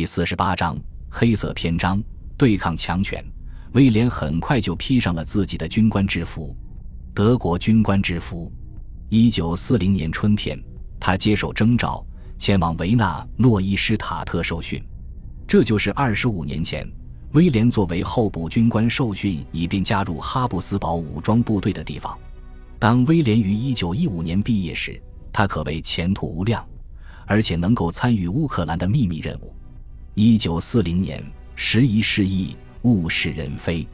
第四十八章黑色篇章：对抗强权。威廉很快就披上了自己的军官制服，德国军官制服。一九四零年春天，他接受征召，前往维纳诺伊施塔特受训。这就是二十五年前，威廉作为候补军官受训，以便加入哈布斯堡武装部队的地方。当威廉于一九一五年毕业时，他可谓前途无量，而且能够参与乌克兰的秘密任务。一九四零年，时移世易，物是人非。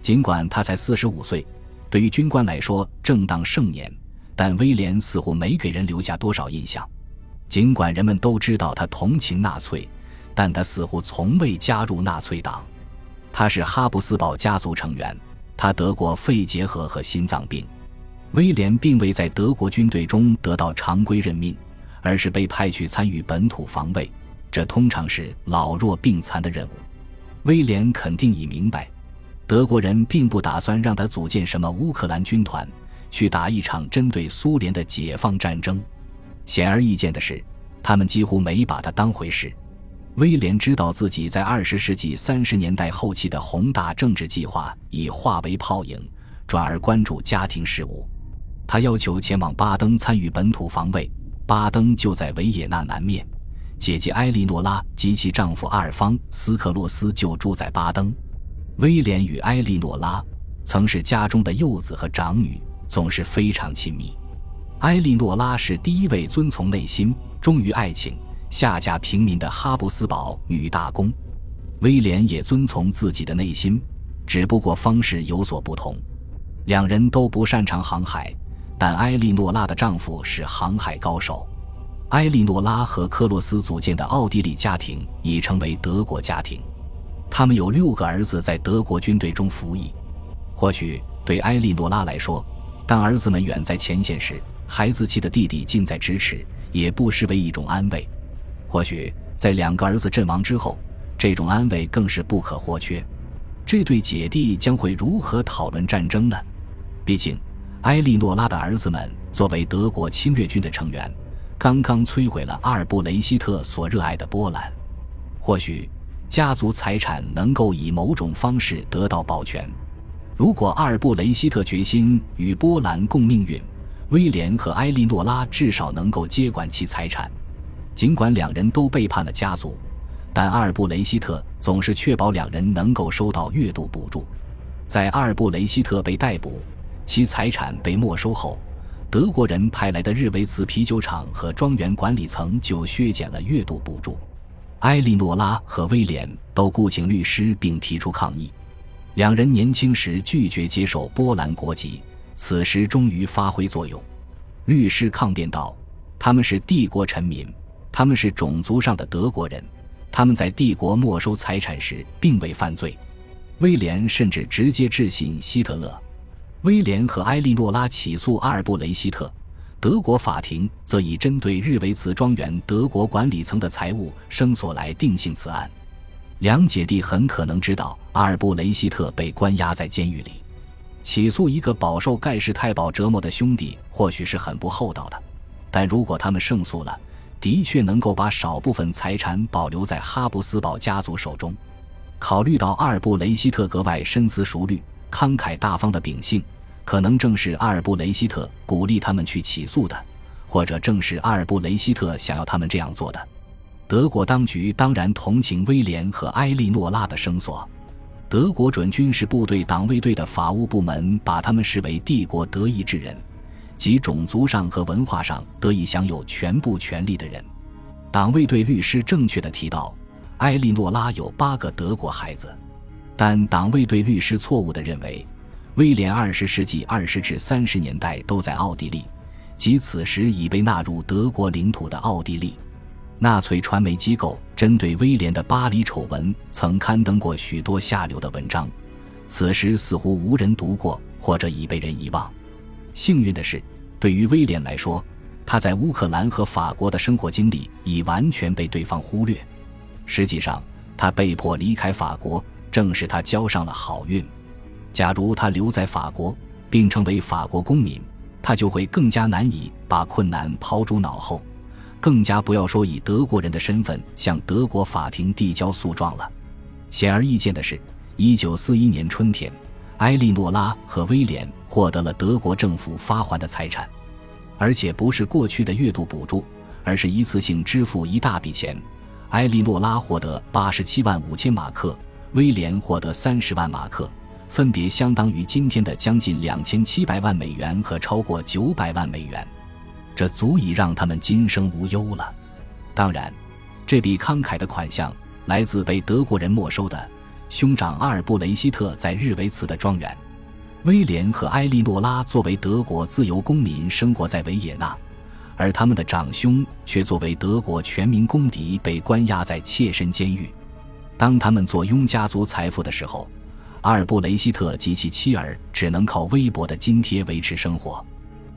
尽管他才四十五岁，对于军官来说正当盛年，但威廉似乎没给人留下多少印象。尽管人们都知道他同情纳粹，但他似乎从未加入纳粹党。他是哈布斯堡家族成员，他得过肺结核和心脏病。威廉并未在德国军队中得到常规任命，而是被派去参与本土防卫。这通常是老弱病残的任务。威廉肯定已明白，德国人并不打算让他组建什么乌克兰军团，去打一场针对苏联的解放战争。显而易见的是，他们几乎没把他当回事。威廉知道自己在二十世纪三十年代后期的宏大政治计划已化为泡影，转而关注家庭事务。他要求前往巴登参与本土防卫，巴登就在维也纳南面。姐姐埃莉诺拉及其丈夫阿尔方斯克洛斯就住在巴登。威廉与埃莉诺拉曾是家中的幼子和长女，总是非常亲密。埃莉诺拉是第一位遵从内心、忠于爱情、下嫁平民的哈布斯堡女大公。威廉也遵从自己的内心，只不过方式有所不同。两人都不擅长航海，但埃莉诺拉的丈夫是航海高手。埃莉诺拉和克洛斯组建的奥地利家庭已成为德国家庭，他们有六个儿子在德国军队中服役。或许对埃莉诺拉来说，当儿子们远在前线时，孩子气的弟弟近在咫尺，也不失为一种安慰。或许在两个儿子阵亡之后，这种安慰更是不可或缺。这对姐弟将会如何讨论战争呢？毕竟，埃莉诺拉的儿子们作为德国侵略军的成员。刚刚摧毁了阿尔布雷希特所热爱的波兰，或许家族财产能够以某种方式得到保全。如果阿尔布雷希特决心与波兰共命运，威廉和埃莉诺拉至少能够接管其财产。尽管两人都背叛了家族，但阿尔布雷希特总是确保两人能够收到月度补助。在阿尔布雷希特被逮捕，其财产被没收后。德国人派来的日维茨啤酒厂和庄园管理层就削减了月度补助。埃莉诺拉和威廉都雇请律师并提出抗议。两人年轻时拒绝接受波兰国籍，此时终于发挥作用。律师抗辩道：“他们是帝国臣民，他们是种族上的德国人，他们在帝国没收财产时并未犯罪。”威廉甚至直接致信希特勒。威廉和埃莉诺拉起诉阿尔布雷希特，德国法庭则以针对日维茨庄园德国管理层的财务声索来定性此案。两姐弟很可能知道阿尔布雷希特被关押在监狱里，起诉一个饱受盖世太保折磨的兄弟或许是很不厚道的，但如果他们胜诉了，的确能够把少部分财产保留在哈布斯堡家族手中。考虑到阿尔布雷希特格外深思熟虑、慷慨大方的秉性。可能正是阿尔布雷希特鼓励他们去起诉的，或者正是阿尔布雷希特想要他们这样做的。德国当局当然同情威廉和埃莉诺拉的声索。德国准军事部队党卫队的法务部门把他们视为帝国德意志人，即种族上和文化上得以享有全部权利的人。党卫队律师正确的提到，埃莉诺拉有八个德国孩子，但党卫队律师错误的认为。威廉二十世纪二十至三十年代都在奥地利，即此时已被纳入德国领土的奥地利。纳粹传媒机构针对威廉的巴黎丑闻曾刊登过许多下流的文章，此时似乎无人读过，或者已被人遗忘。幸运的是，对于威廉来说，他在乌克兰和法国的生活经历已完全被对方忽略。实际上，他被迫离开法国，正是他交上了好运。假如他留在法国并成为法国公民，他就会更加难以把困难抛诸脑后，更加不要说以德国人的身份向德国法庭递交诉状了。显而易见的是，一九四一年春天，埃莉诺拉和威廉获得了德国政府发还的财产，而且不是过去的月度补助，而是一次性支付一大笔钱。埃莉诺拉获得八十七万五千马克，威廉获得三十万马克。分别相当于今天的将近两千七百万美元和超过九百万美元，这足以让他们今生无忧了。当然，这笔慷慨的款项来自被德国人没收的兄长阿尔布雷希特在日维茨的庄园。威廉和埃莉诺拉作为德国自由公民生活在维也纳，而他们的长兄却作为德国全民公敌被关押在切身监狱。当他们坐拥家族财富的时候。阿尔布雷希特及其妻儿只能靠微薄的津贴维持生活。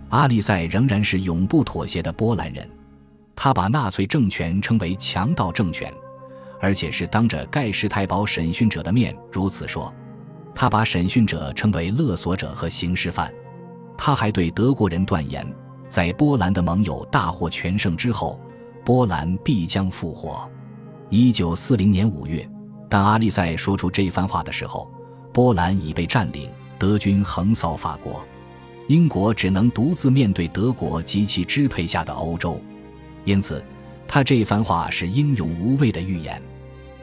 阿利塞仍然是永不妥协的波兰人，他把纳粹政权称为强盗政权，而且是当着盖世太保审讯者的面如此说。他把审讯者称为勒索者和刑事犯。他还对德国人断言，在波兰的盟友大获全胜之后，波兰必将复活。一九四零年五月，当阿利塞说出这番话的时候。波兰已被占领，德军横扫法国，英国只能独自面对德国及其支配下的欧洲。因此，他这番话是英勇无畏的预言。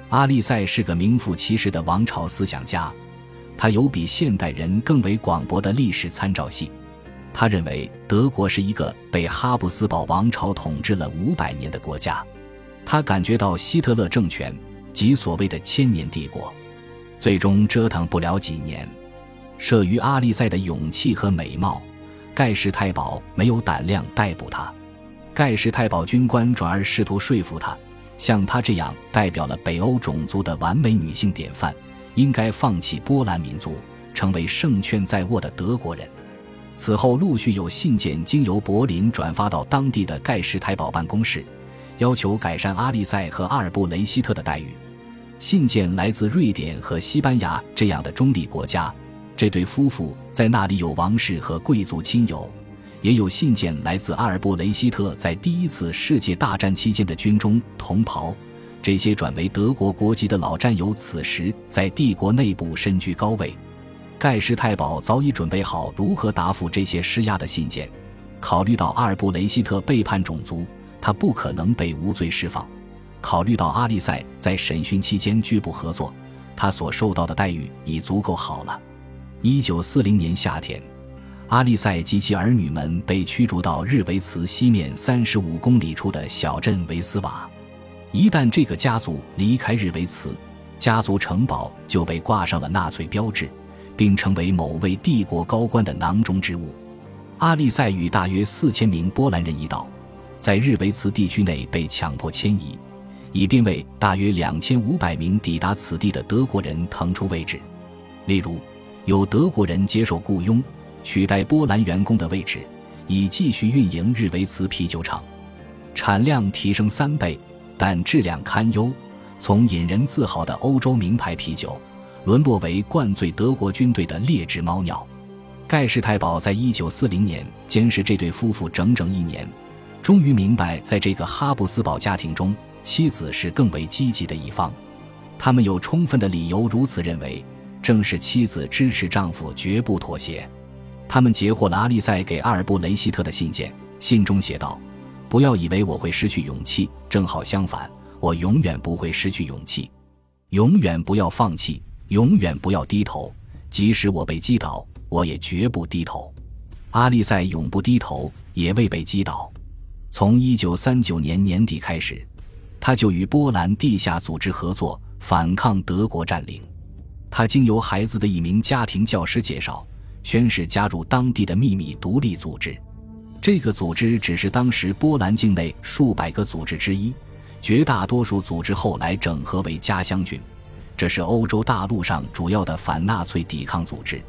阿利塞是个名副其实的王朝思想家，他有比现代人更为广博的历史参照系。他认为德国是一个被哈布斯堡王朝统治了五百年的国家，他感觉到希特勒政权及所谓的千年帝国。最终折腾不了几年，慑于阿利塞的勇气和美貌，盖世太保没有胆量逮捕他。盖世太保军官转而试图说服他，像他这样代表了北欧种族的完美女性典范，应该放弃波兰民族，成为胜券在握的德国人。此后陆续有信件经由柏林转发到当地的盖世太保办公室，要求改善阿利塞和阿尔布雷希特的待遇。信件来自瑞典和西班牙这样的中立国家，这对夫妇在那里有王室和贵族亲友，也有信件来自阿尔布雷希特在第一次世界大战期间的军中同袍。这些转为德国国籍的老战友此时在帝国内部身居高位。盖世太保早已准备好如何答复这些施压的信件。考虑到阿尔布雷希特背叛种族，他不可能被无罪释放。考虑到阿利塞在审讯期间拒不合作，他所受到的待遇已足够好了。一九四零年夏天，阿利塞及其儿女们被驱逐到日维茨西面三十五公里处的小镇维斯瓦。一旦这个家族离开日维茨，家族城堡就被挂上了纳粹标志，并成为某位帝国高官的囊中之物。阿利塞与大约四千名波兰人一道，在日维茨地区内被强迫迁移。以便为大约两千五百名抵达此地的德国人腾出位置，例如，有德国人接受雇佣，取代波兰员工的位置，以继续运营日维茨啤酒厂，产量提升三倍，但质量堪忧，从引人自豪的欧洲名牌啤酒，沦落为灌醉德国军队的劣质猫尿。盖世太保在一九四零年监视这对夫妇整整一年，终于明白，在这个哈布斯堡家庭中。妻子是更为积极的一方，他们有充分的理由如此认为。正是妻子支持丈夫绝不妥协。他们截获了阿利塞给阿尔布雷希特的信件，信中写道：“不要以为我会失去勇气，正好相反，我永远不会失去勇气。永远不要放弃，永远不要低头。即使我被击倒，我也绝不低头。”阿利塞永不低头，也未被击倒。从一九三九年年底开始。他就与波兰地下组织合作，反抗德国占领。他经由孩子的一名家庭教师介绍，宣誓加入当地的秘密独立组织。这个组织只是当时波兰境内数百个组织之一，绝大多数组织后来整合为家乡军。这是欧洲大陆上主要的反纳粹抵抗组织。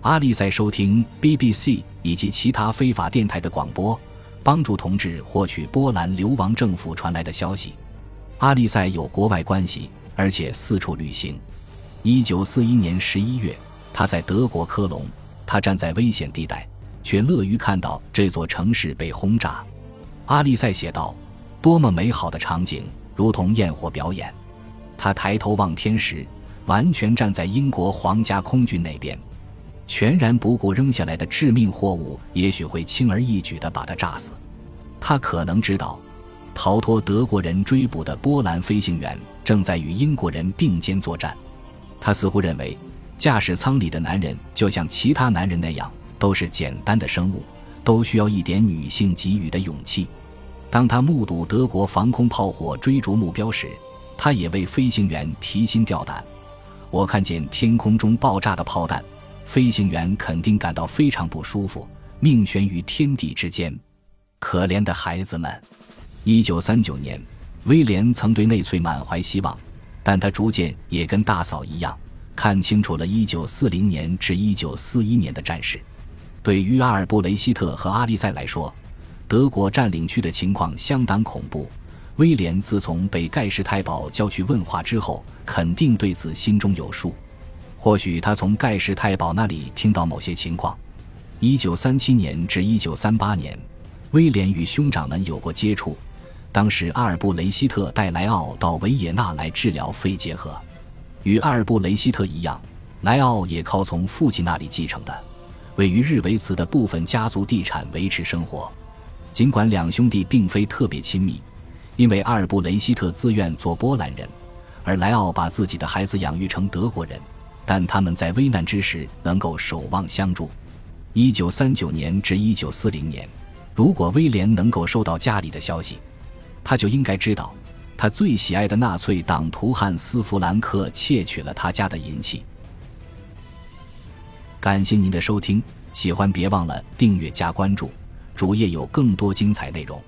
阿利在收听 BBC 以及其他非法电台的广播。帮助同志获取波兰流亡政府传来的消息。阿利塞有国外关系，而且四处旅行。一九四一年十一月，他在德国科隆，他站在危险地带，却乐于看到这座城市被轰炸。阿利塞写道：“多么美好的场景，如同焰火表演。他抬头望天时，完全站在英国皇家空军那边，全然不顾扔下来的致命货物，也许会轻而易举地把他炸死。他可能知道，逃脱德国人追捕的波兰飞行员正在与英国人并肩作战。他似乎认为，驾驶舱里的男人就像其他男人那样，都是简单的生物，都需要一点女性给予的勇气。当他目睹德国防空炮火追逐目标时，他也为飞行员提心吊胆。我看见天空中爆炸的炮弹，飞行员肯定感到非常不舒服，命悬于天地之间。可怜的孩子们！一九三九年，威廉曾对内粹满怀希望，但他逐渐也跟大嫂一样，看清楚了一九四零年至一九四一年的战事。对于阿尔布雷希特和阿利塞来说，德国占领区的情况相当恐怖。威廉自从被盖世太保叫去问话之后，肯定对此心中有数。或许他从盖世太保那里听到某些情况。一九三七年至一九三八年，威廉与兄长们有过接触。当时阿尔布雷希特带莱奥到维也纳来治疗肺结核。与阿尔布雷希特一样，莱奥也靠从父亲那里继承的位于日维茨的部分家族地产维持生活。尽管两兄弟并非特别亲密，因为阿尔布雷希特自愿做波兰人，而莱奥把自己的孩子养育成德国人，但他们在危难之时能够守望相助。一九三九年至一九四零年，如果威廉能够收到家里的消息，他就应该知道，他最喜爱的纳粹党徒汉斯·弗兰克窃取了他家的银器。感谢您的收听，喜欢别忘了订阅加关注。主页有更多精彩内容。